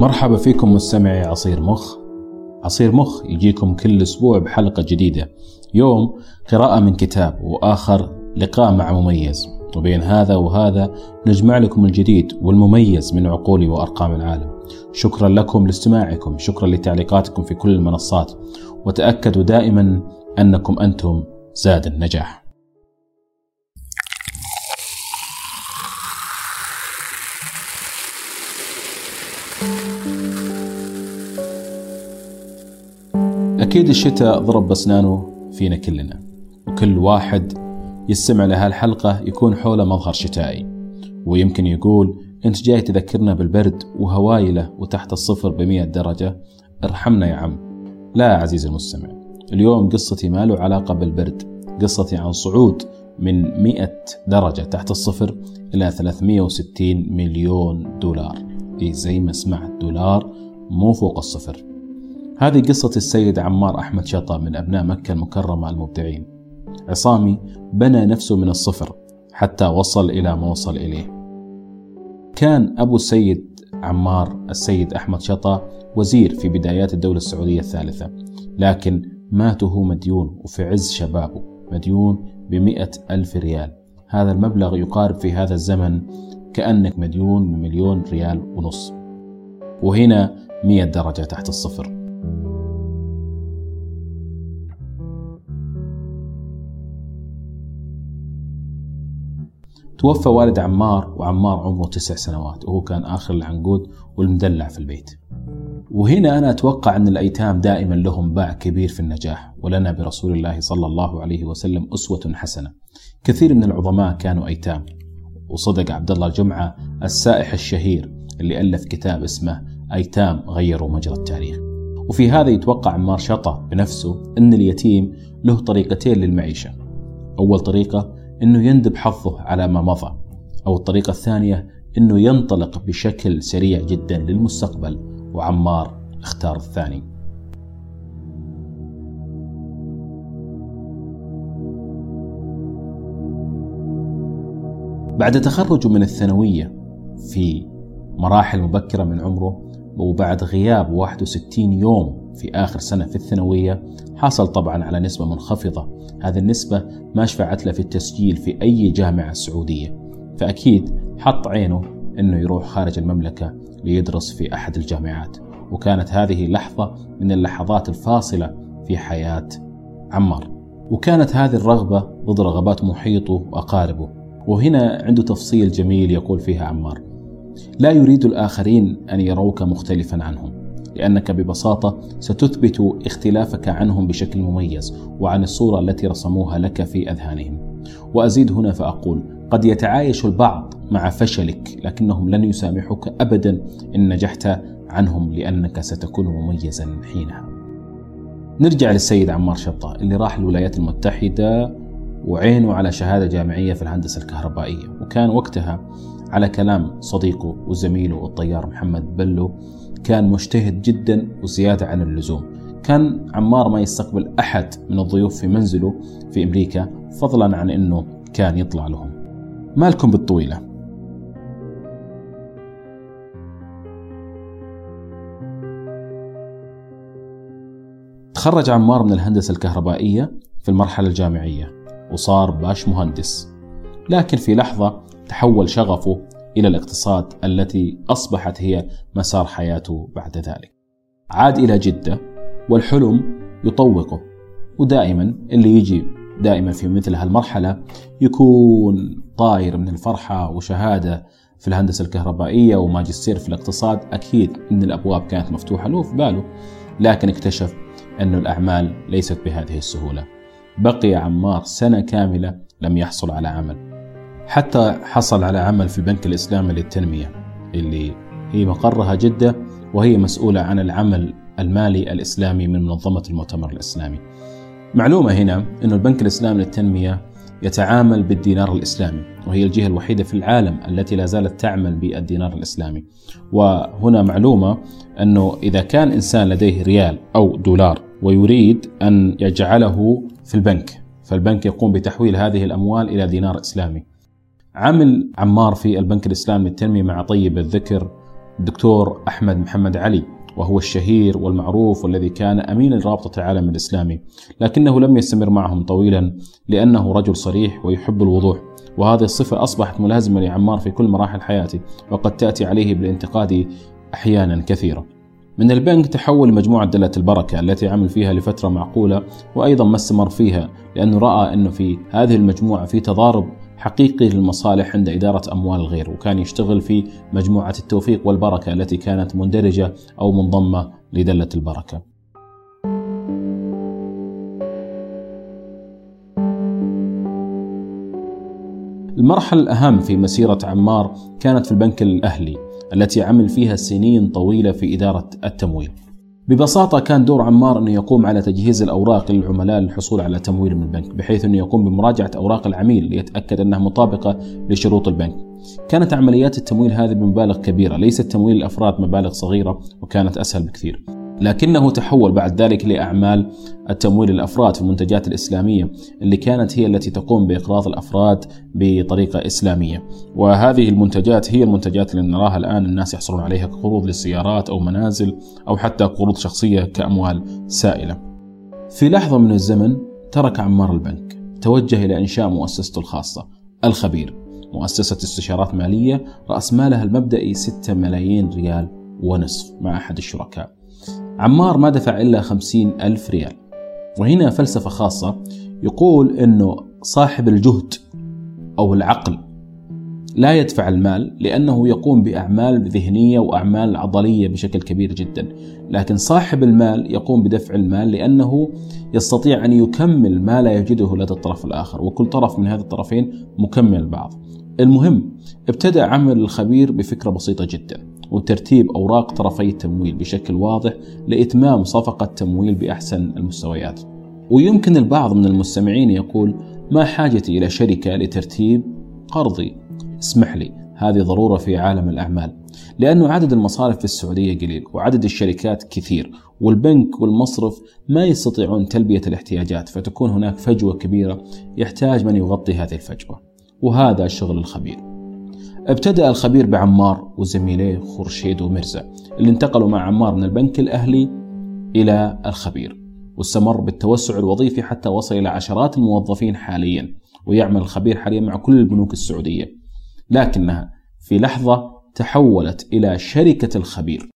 مرحبا فيكم مستمعي عصير مخ. عصير مخ يجيكم كل أسبوع بحلقة جديدة. يوم قراءة من كتاب وآخر لقاء مع مميز. وبين هذا وهذا نجمع لكم الجديد والمميز من عقول وأرقام العالم. شكرا لكم لاستماعكم. شكرا لتعليقاتكم في كل المنصات. وتأكدوا دائما أنكم أنتم زاد النجاح. أكيد الشتاء ضرب بسنانه فينا كلنا وكل واحد يستمع لهالحلقة يكون حوله مظهر شتائي. ويمكن يقول أنت جاي تذكرنا بالبرد وهوايله وتحت الصفر بمئة درجة ارحمنا يا عم. لا عزيزي المستمع اليوم قصتي ما له علاقة بالبرد قصتي عن صعود من 100 درجة تحت الصفر إلى 360 مليون دولار. إيه زي ما سمعت دولار مو فوق الصفر. هذه قصة السيد عمار أحمد شطة من أبناء مكة المكرمة المبدعين. عصامي بنى نفسه من الصفر حتى وصل إلى ما وصل إليه. كان أبو السيد عمار السيد أحمد شطة وزير في بدايات الدولة السعودية الثالثة لكن مات وهو مديون وفي عز شبابه مديون بمئة ألف ريال. هذا المبلغ يقارب في هذا الزمن كأنك مديون بمليون ريال ونص. وهنا مئة درجة تحت الصفر. توفى والد عمار وعمار عمره تسع سنوات وهو كان آخر العنقود والمدلع في البيت. وهنا أنا أتوقع أن الأيتام دائما لهم باع كبير في النجاح ولنا برسول الله صلى الله عليه وسلم أسوة حسنة. كثير من العظماء كانوا أيتام. وصدق عبد الله الجمعة السائح الشهير اللي ألف كتاب اسمه أيتام غيروا مجرى التاريخ. وفي هذا يتوقع عمار شطة بنفسه أن اليتيم له طريقتين للمعيشة. أول طريقة أنه يندب حظه على ما مضى أو الطريقة الثانية أنه ينطلق بشكل سريع جدا للمستقبل وعمار اختار الثاني. بعد تخرجه من الثانوية في مراحل مبكرة من عمره وبعد غياب 61 يوم في آخر سنة في الثانوية حصل طبعا على نسبة منخفضة. هذه النسبة ما شفعت له في التسجيل في أي جامعة سعودية. فأكيد حط عينه أنه يروح خارج المملكة ليدرس في أحد الجامعات. وكانت هذه لحظة من اللحظات الفاصلة في حياة عمار. وكانت هذه الرغبة ضد رغبات محيطه وأقاربه. وهنا عنده تفصيل جميل يقول فيها عمار. لا يريد الآخرين أن يروك مختلفا عنهم. لأنك ببساطة ستثبت اختلافك عنهم بشكل مميز وعن الصورة التي رسموها لك في أذهانهم. وأزيد هنا فأقول قد يتعايش البعض مع فشلك لكنهم لن يسامحوك أبدا إن نجحت عنهم لأنك ستكون مميزا حينها. نرجع للسيد عمار شطة اللي راح الولايات المتحدة وعينه على شهادة جامعية في الهندسة الكهربائية وكان وقتها على كلام صديقه وزميله الطيار محمد بلو كان مجتهد جدا وزيادة عن اللزوم. كان عمار ما يستقبل أحد من الضيوف في منزله في أمريكا فضلا عن أنه كان يطلع لهم. مالكم بالطويلة. تخرج عمار من الهندسة الكهربائية في المرحلة الجامعية وصار باش مهندس. لكن في لحظة تحول شغفه إلى الاقتصاد التي أصبحت هي مسار حياته بعد ذلك. عاد إلى جدة والحلم يطوقه ودائما اللي يجي دائما في مثل هالمرحلة يكون طاير من الفرحة وشهادة في الهندسة الكهربائية وماجستير في الاقتصاد. أكيد أن الأبواب كانت مفتوحة له في باله لكن اكتشف أن الأعمال ليست بهذه السهولة. بقي عمار سنة كاملة لم يحصل على عمل. حتى حصل على عمل في البنك الإسلامي للتنمية اللي هي مقرها جدة وهي مسؤولة عن العمل المالي الإسلامي من منظمة المؤتمر الإسلامي. معلومة هنا أن البنك الإسلامي للتنمية يتعامل بالدينار الإسلامي وهي الجهة الوحيدة في العالم التي لا زالت تعمل بالدينار الإسلامي. وهنا معلومة أنه إذا كان إنسان لديه ريال أو دولار ويريد أن يجعله في البنك فالبنك يقوم بتحويل هذه الأموال إلى دينار إسلامي. عمل عمار في البنك الإسلامي للتنمية مع طيب الذكر الدكتور أحمد محمد علي وهو الشهير والمعروف والذي كان أمين لرابطة العالم الإسلامي لكنه لم يستمر معهم طويلا لأنه رجل صريح ويحب الوضوح وهذه الصفة أصبحت ملازمة لعمار في كل مراحل حياته وقد تأتي عليه بالانتقاد أحيانا كثيرة من البنك تحول لمجموعة دلة البركة التي عمل فيها لفترة معقولة وأيضا ما استمر فيها لأنه رأى أنه في هذه المجموعة في تضارب حقيقي للمصالح عند إدارة أموال الغير وكان يشتغل في مجموعة التوفيق والبركة التي كانت مندرجة أو منضمة لدلة البركة. المرحلة الأهم في مسيرة عمار كانت في البنك الأهلي التي عمل فيها سنين طويلة في إدارة التمويل. ببساطة كان دور عمار أنه يقوم على تجهيز الأوراق للعملاء للحصول على تمويل من البنك بحيث أنه يقوم بمراجعة أوراق العميل ليتأكد أنها مطابقة لشروط البنك. كانت عمليات التمويل هذه بمبالغ كبيرة ليست تمويل الأفراد مبالغ صغيرة وكانت أسهل بكثير. لكنه تحول بعد ذلك لأعمال التمويل الأفراد في المنتجات الإسلامية اللي كانت هي التي تقوم بإقراض الأفراد بطريقة إسلامية. وهذه المنتجات هي المنتجات اللي نراها الآن الناس يحصلون عليها كقروض للسيارات أو منازل أو حتى قروض شخصية كأموال سائلة. في لحظة من الزمن ترك عمار البنك توجه إلى إنشاء مؤسسته الخاصة الخبير. مؤسسة استشارات مالية رأس مالها المبدئي 6 ملايين ريال ونصف مع أحد الشركاء. عمار ما دفع إلا خمسين ألف ريال. وهنا فلسفة خاصة يقول أنه صاحب الجهد أو العقل لا يدفع المال لأنه يقوم بأعمال ذهنية وأعمال عضلية بشكل كبير جدا. لكن صاحب المال يقوم بدفع المال لأنه يستطيع أن يكمل ما لا يجده لدى الطرف الآخر وكل طرف من هذه الطرفين مكمل بعض المهم ابتدأ عمل الخبير بفكرة بسيطة جدا. وترتيب أوراق طرفي التمويل بشكل واضح لإتمام صفقة تمويل بأحسن المستويات. ويمكن البعض من المستمعين يقول ما حاجتي إلى شركة لترتيب قرضي. اسمح لي هذه ضرورة في عالم الأعمال لأنه عدد المصارف في السعودية قليل وعدد الشركات كثير والبنك والمصرف ما يستطيعون تلبية الاحتياجات فتكون هناك فجوة كبيرة يحتاج من يغطي هذه الفجوة. وهذا شغل الخبير. ابتدأ الخبير بعمار وزميليه خورشيد ومرزا اللي انتقلوا مع عمار من البنك الأهلي إلى الخبير واستمر بالتوسع الوظيفي حتى وصل إلى عشرات الموظفين حاليا ويعمل الخبير حاليا مع كل البنوك السعودية. لكنها في لحظة تحولت إلى شركة الخبير.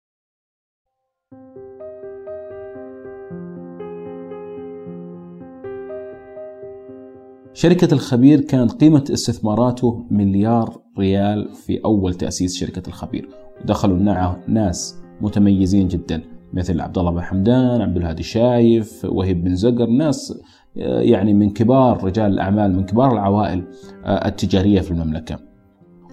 شركة الخبير كانت قيمة استثماراته مليار ريال في أول تأسيس شركة الخبير ودخلوا معه ناس متميزين جدا مثل عبد الله بن حمدان، عبد الهادي شايف، وهيب بن زقر، ناس يعني من كبار رجال الأعمال من كبار العوائل التجارية في المملكة.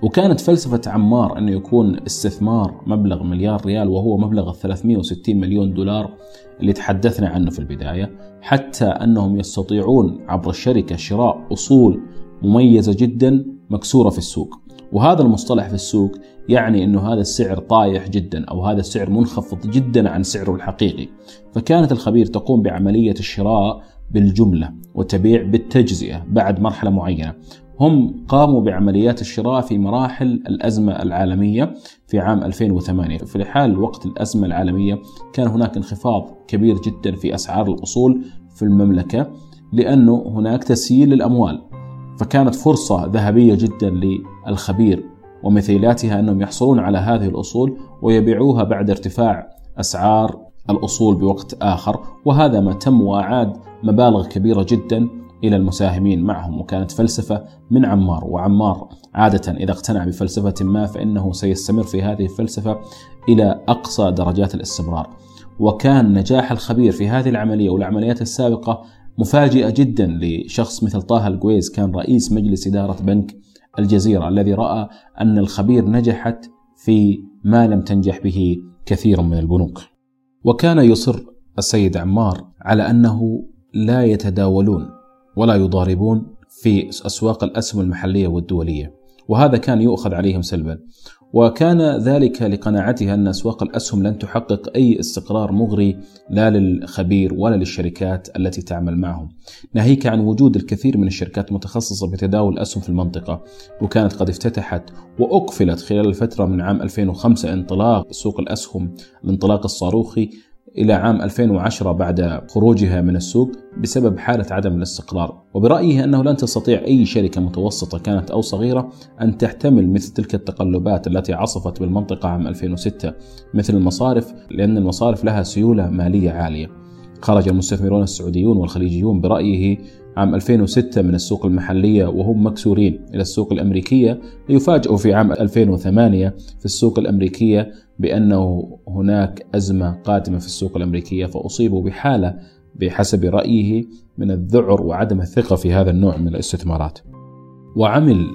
وكانت فلسفة عمار أنه يكون استثمار مبلغ مليار ريال وهو مبلغ 360 مليون دولار اللي تحدثنا عنه في البداية حتى أنهم يستطيعون عبر الشركة شراء أصول مميزة جدا مكسورة في السوق وهذا المصطلح في السوق يعني أنه هذا السعر طايح جدا أو هذا السعر منخفض جدا عن سعره الحقيقي. فكانت الخبير تقوم بعملية الشراء بالجملة وتبيع بالتجزئة بعد مرحلة معينة. هم قاموا بعمليات الشراء في مراحل الأزمة العالمية في عام 2008 في حال وقت الأزمة العالمية كان هناك انخفاض كبير جدا في أسعار الأصول في المملكة لأنه هناك تسييل للأموال. فكانت فرصة ذهبية جدا للخبير ومثيلاتها أنهم يحصلون على هذه الأصول ويبيعوها بعد ارتفاع أسعار الأصول بوقت آخر وهذا ما تم وأعاد مبالغ كبيرة جدا إلى المساهمين معهم. وكانت فلسفة من عمار وعمار عادة إذا اقتنع بفلسفة ما فإنه سيستمر في هذه الفلسفة إلى أقصى درجات الاستمرار. وكان نجاح الخبير في هذه العملية والعمليات السابقة مفاجئة جدا لشخص مثل طه القويز كان رئيس مجلس إدارة بنك الجزيرة الذي رأى أن الخبير نجحت في ما لم تنجح به كثير من البنوك. وكان يصر السيد عمار على أنه لا يتداولون ولا يضاربون في أسواق الأسهم المحلية والدولية وهذا كان يؤخذ عليهم سلبا. وكان ذلك لقناعتها أن أسواق الأسهم لن تحقق أي استقرار مغري لا للخبير ولا للشركات التي تعمل معهم. ناهيك عن وجود الكثير من الشركات المتخصصة بتداول الأسهم في المنطقة وكانت قد افتتحت وأقفلت خلال الفترة من عام 2005 انطلاق سوق الأسهم الانطلاق الصاروخي إلى عام 2010 بعد خروجها من السوق بسبب حالة عدم الاستقرار. وبرأيه أنه لن تستطيع أي شركة متوسطة كانت أو صغيرة أن تحتمل مثل تلك التقلبات التي عصفت بالمنطقة عام 2006 مثل المصارف لأن المصارف لها سيولة مالية عالية. خرج المستثمرون السعوديون والخليجيون برأيه عام 2006 من السوق المحلية وهم مكسورين إلى السوق الأمريكية ليفاجئوا في عام 2008 في السوق الأمريكية بأنه هناك أزمة قادمة في السوق الأمريكية فأصيبوا بحالة بحسب رأيه من الذعر وعدم الثقة في هذا النوع من الاستثمارات. وعمل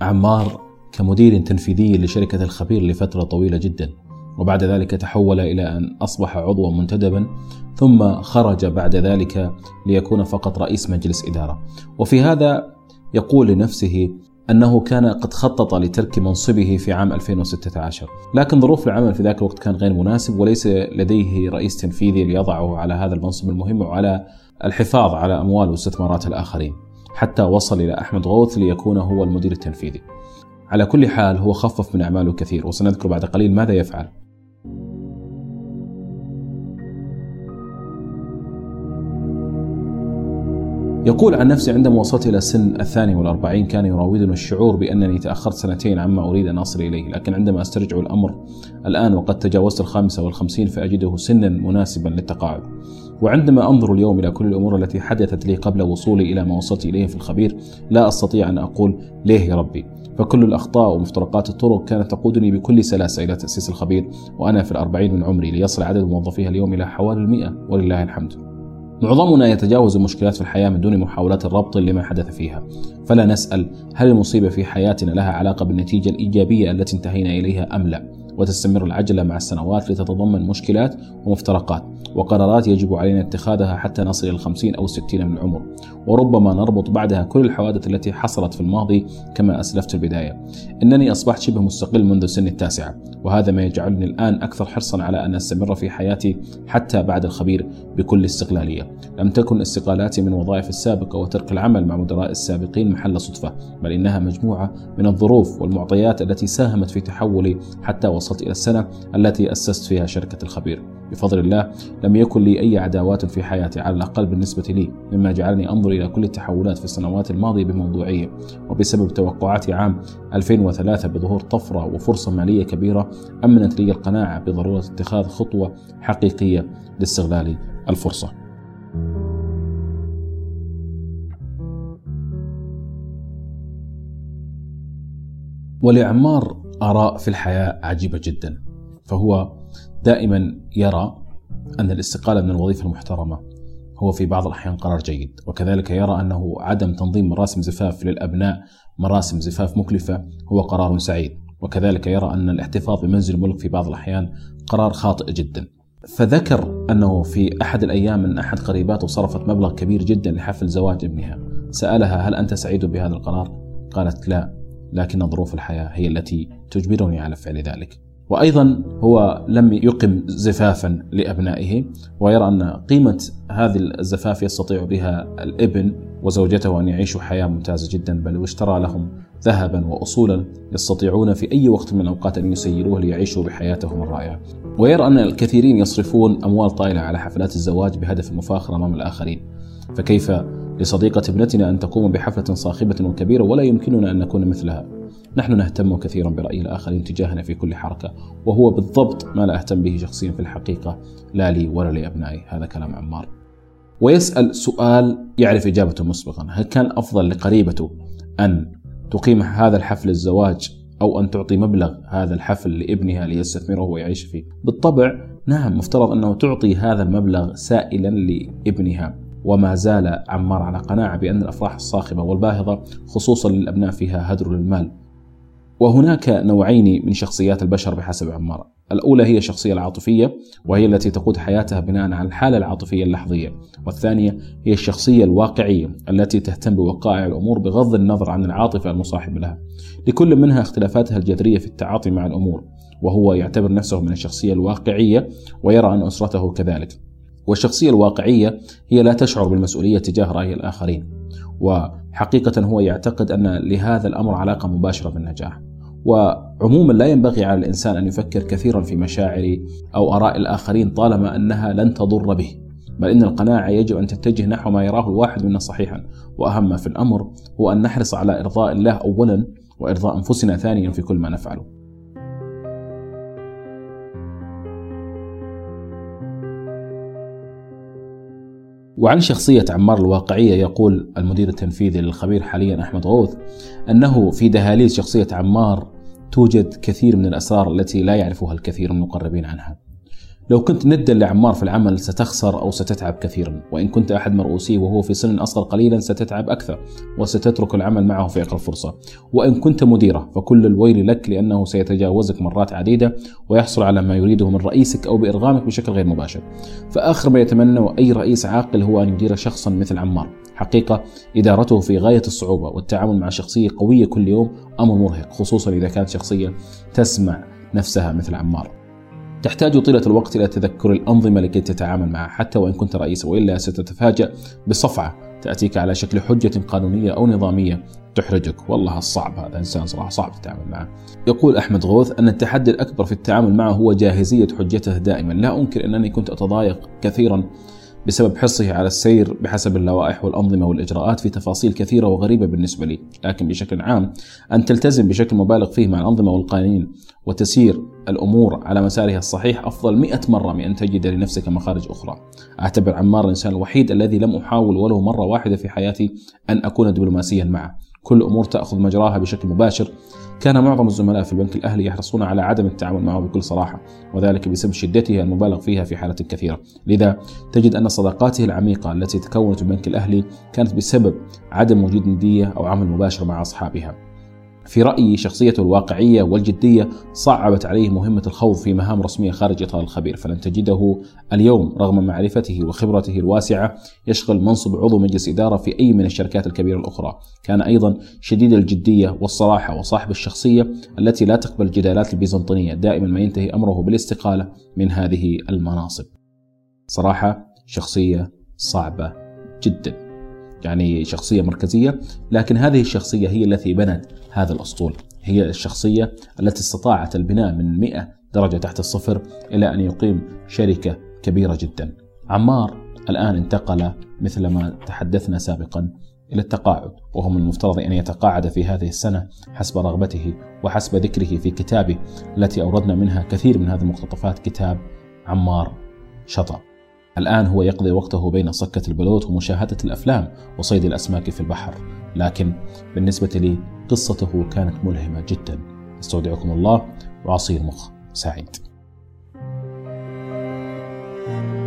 عمار كمدير تنفيذي لشركة الخبير لفترة طويلة جدا وبعد ذلك تحول إلى أن أصبح عضوا منتدبا ثم خرج بعد ذلك ليكون فقط رئيس مجلس إدارة. وفي هذا يقول لنفسه أنه كان قد خطط لترك منصبه في عام 2016 لكن ظروف العمل في ذاك الوقت كان غير مناسب وليس لديه رئيس تنفيذي ليضعه على هذا المنصب المهم وعلى الحفاظ على أموال واستثمارات الآخرين. حتى وصل إلى أحمد غوث ليكون هو المدير التنفيذي. على كل حال هو خفف من أعماله كثير وسنذكر بعد قليل ماذا يفعل. يقول عن نفسه عندما وصلت إلى سن الثاني والأربعين كان يراودني الشعور بأنني تأخرت سنتين عما أريد أن أصل إليه لكن عندما أسترجع الأمر الآن وقد تجاوزت الخامسة والخمسين فأجده سنا مناسبا للتقاعد. وعندما أنظر اليوم إلى كل الأمور التي حدثت لي قبل وصولي إلى ما وصلت إليه في الخبير لا أستطيع أن أقول ليه يا ربي. فكل الأخطاء ومفترقات الطرق كانت تقودني بكل سلاسة إلى تأسيس الخبير وأنا في الأربعين من عمري ليصل عدد موظفيها اليوم إلى حوالي المئة ولله الحمد. معظمنا يتجاوز المشكلات في الحياة من دون محاولات الربط لما حدث فيها. فلا نسأل هل المصيبة في حياتنا لها علاقة بالنتيجة الإيجابية التي انتهينا إليها أم لا. وتستمر العجلة مع السنوات لتتضمن مشكلات ومفترقات. وقرارات يجب علينا اتخاذها حتى نصل إلى الخمسين أو الستين من العمر. وربما نربط بعدها كل الحوادث التي حصلت في الماضي كما أسلفت في البداية. إنني أصبحت شبه مستقل منذ سن التاسعة وهذا ما يجعلني الآن أكثر حرصا على أن أستمر في حياتي حتى بعد الخبير بكل استقلالية. لم تكن استقالاتي من وظائف السابقة وترك العمل مع مدراء السابقين محل صدفة بل إنها مجموعة من الظروف والمعطيات التي ساهمت في تحولي حتى وصلت إلى السنة التي أسست فيها شركة الخبير. بفضل الله لم يكن لي أي عداوات في حياتي على الأقل بالنسبة لي مما جعلني أنظر إلى كل التحولات في السنوات الماضية بموضوعية وبسبب توقعاتي عام 2003 بظهور طفرة وفرصة مالية كبيرة أمنت لي القناعة بضرورة اتخاذ خطوة حقيقية لاستغلال الفرصة. ولعمار آراء في الحياة عجيبة جدا. فهو دائما يرى أن الاستقالة من الوظيفة المحترمة هو في بعض الأحيان قرار جيد وكذلك يرى أنه عدم تنظيم مراسم زفاف للأبناء مراسم زفاف مكلفة هو قرار سعيد. وكذلك يرى أن الاحتفاظ بمنزل الملك في بعض الأحيان قرار خاطئ جدا. فذكر أنه في أحد الأيام من أحد قريباته صرفت مبلغ كبير جدا لحفل زواج ابنها. سألها هل أنت سعيد بهذا القرار؟ قالت لا. لكن ظروف الحياة هي التي تجبرني على فعل ذلك وأيضا هو لم يقم زفافا لأبنائه ويرى أن قيمة هذه الزفاف يستطيع بها الإبن وزوجته أن يعيشوا حياة ممتازة جدا بل واشترى لهم ذهبا واصولا يستطيعون في أي وقت من الأوقات أن يسيروه ليعيشوا بحياتهم الرائعة. ويرى أن الكثيرين يصرفون أموال طائلة على حفلات الزواج بهدف المفاخره أمام الآخرين. فكيف لصديقة ابنتنا أن تقوم بحفلة صاخبة وكبيرة ولا يمكننا أن نكون مثلها؟ نحن نهتم كثيرا برأي الآخرين تجاهنا في كل حركة وهو بالضبط ما لا أهتم به شخصيا في الحقيقة لا لي ولا لأبنائي. هذا كلام عمار. ويسأل سؤال يعرف إجابته مسبقا. هل كان أفضل لقريبته أن تقيم هذا الحفل الزواج أو أن تعطي مبلغ هذا الحفل لابنها ليستثمره ويعيش فيه؟ بالطبع نعم مفترض أنه تعطي هذا المبلغ سائلا لابنها. وما زال عمار على قناعة بأن الأفراح الصاخبة والباهظة خصوصا للأبناء فيها هدر للمال. وهناك نوعين من شخصيات البشر بحسب عمار. الأولى هي الشخصية العاطفية وهي التي تقود حياتها بناء على الحالة العاطفية اللحظية. والثانية هي الشخصية الواقعية التي تهتم بوقائع الأمور بغض النظر عن العاطفة المصاحبة لها. لكل منها اختلافاتها الجذرية في التعاطي مع الأمور وهو يعتبر نفسه من الشخصية الواقعية ويرى أن أسرته كذلك. والشخصية الواقعية هي لا تشعر بالمسؤولية تجاه رأي الآخرين. وحقيقة هو يعتقد أن لهذا الأمر علاقة مباشرة بالنجاح. وعموما لا ينبغي على الإنسان أن يفكر كثيرا في مشاعر أو آراء الآخرين طالما أنها لن تضر به. بل إن القناعة يجب أن تتجه نحو ما يراه الواحد منا صحيحا. وأهم ما في الأمر هو أن نحرص على إرضاء الله أولا وإرضاء أنفسنا ثانيا في كل ما نفعله. وعن شخصية عمار الواقعية يقول المدير التنفيذي للخبير حاليا أحمد غوث أنه في دهاليز شخصية عمار توجد كثير من الأسرار التي لا يعرفها الكثير من المقربين عنها. لو كنت ندا لعمار في العمل ستخسر أو ستتعب كثيرا. وإن كنت أحد مرؤوسيه وهو في سن أصغر قليلا ستتعب أكثر وستترك العمل معه في أقرب فرصة. وإن كنت مديره فكل الويل لك لأنه سيتجاوزك مرات عديدة ويحصل على ما يريده من رئيسك أو بإرغامك بشكل غير مباشر. فآخر ما يتمنى أي رئيس عاقل هو أن يدير شخصا مثل عمار. حقيقة إدارته في غاية الصعوبة والتعامل مع شخصية قوية كل يوم أمر مرهق خصوصا إذا كانت شخصية تسمع نفسها مثل عمار. تحتاج طيلة الوقت إلى تذكر الأنظمة لكي تتعامل معها حتى وإن كنت رئيسا وإلا ستتفاجأ بصفعة تأتيك على شكل حجة قانونية أو نظامية تحرجك. والله الصعب هذا إنسان صراحة صعب تتعامل معه. يقول أحمد غوث أن التحدي الأكبر في التعامل معه هو جاهزية حجته دائما. لا أنكر أنني كنت أتضايق كثيرا بسبب حرصه على السير بحسب اللوائح والأنظمة والإجراءات في تفاصيل كثيرة وغريبة بالنسبة لي لكن بشكل عام أن تلتزم بشكل مبالغ فيه مع الأنظمة والقوانين وتسير الأمور على مسارها الصحيح أفضل مئة مرة من أن تجد لنفسك مخارج أخرى. أعتبر عمار الإنسان الوحيد الذي لم أحاول ولو مرة واحدة في حياتي أن أكون دبلوماسيا معه. كل أمور تأخذ مجراها بشكل مباشر. كان معظم الزملاء في البنك الأهلي يحرصون على عدم التعامل معه بكل صراحة وذلك بسبب شدته المبالغ فيها في حالات كثيرة. لذا تجد أن صداقاته العميقة التي تكونت في البنك الأهلي كانت بسبب عدم وجود ندية أو عمل مباشر مع أصحابها. في رأيي شخصيته الواقعية والجدية صعبت عليه مهمة الخوض في مهام رسمية خارج إطار الخبير فلن تجده اليوم رغم معرفته وخبرته الواسعة يشغل منصب عضو مجلس إدارة في أي من الشركات الكبيرة الأخرى. كان أيضا شديد الجدية والصراحة وصاحب الشخصية التي لا تقبل الجدالات البيزنطية دائما ما ينتهي أمره بالاستقالة من هذه المناصب. صراحة شخصية صعبة جدا. يعني شخصية مركزية لكن هذه الشخصية هي التي بنت هذا الأسطول. هي الشخصية التي استطاعت البناء من 100 درجة تحت الصفر إلى أن يقيم شركة كبيرة جدا. عمار الآن انتقل مثل ما تحدثنا سابقا إلى التقاعد وهو من المفترض أن يتقاعد في هذه السنة حسب رغبته وحسب ذكره في كتابه التي أوردنا منها كثير من هذه المقتطفات كتاب عمار شطب الآن هو يقضي وقته بين صكة البلوط ومشاهدة الأفلام وصيد الأسماك في البحر. لكن بالنسبة لي قصته كانت ملهمة جدا. استودعكم الله وعصير مخ سعيد. thank you